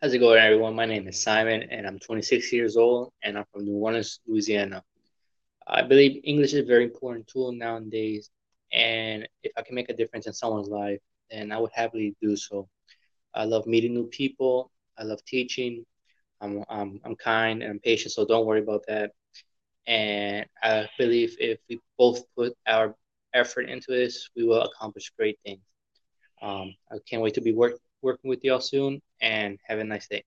How's it going, everyone? My name is Simon, and I'm 26 years old, and I'm from New Orleans, Louisiana. I believe English is a very important tool nowadays, and if I can make a difference in someone's life, then I would happily do so. I love meeting new people. I love teaching. I'm, I'm, I'm kind and I'm patient, so don't worry about that. And I believe if we both put our effort into this, we will accomplish great things. Um, I can't wait to be work, working with y'all soon, and have a nice day.